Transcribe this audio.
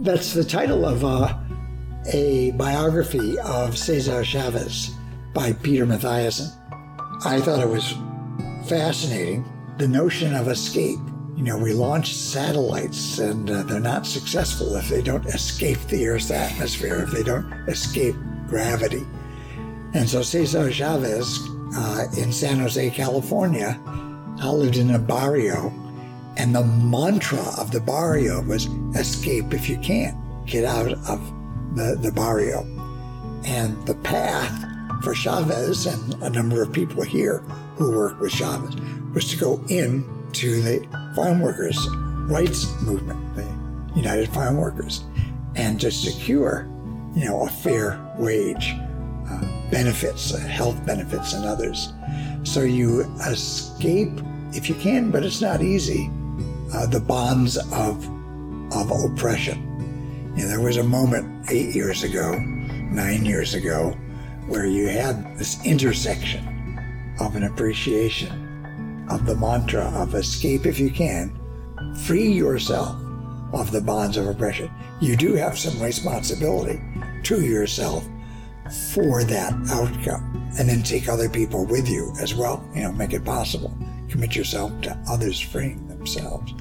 That's the title of uh, a biography of Cesar Chavez by Peter Matthiessen. I thought it was fascinating the notion of escape. You know, we launch satellites and uh, they're not successful if they don't escape the Earth's atmosphere, if they don't escape gravity. And so Cesar Chavez uh, in San Jose, California, I lived in a barrio, and the mantra of the barrio was escape if you can, get out of the, the barrio. And the path for Chavez and a number of people here who work with Chavez was to go in to the farm workers' rights movement, the United Farm Workers, and to secure, you know, a fair wage, uh, benefits, uh, health benefits, and others. So you escape if you can, but it's not easy. Uh, the bonds of of oppression. Know, there was a moment eight years ago, nine years ago, where you had this intersection of an appreciation of the mantra of escape if you can, free yourself of the bonds of oppression. You do have some responsibility to yourself for that outcome. And then take other people with you as well. You know, make it possible. Commit yourself to others freeing themselves.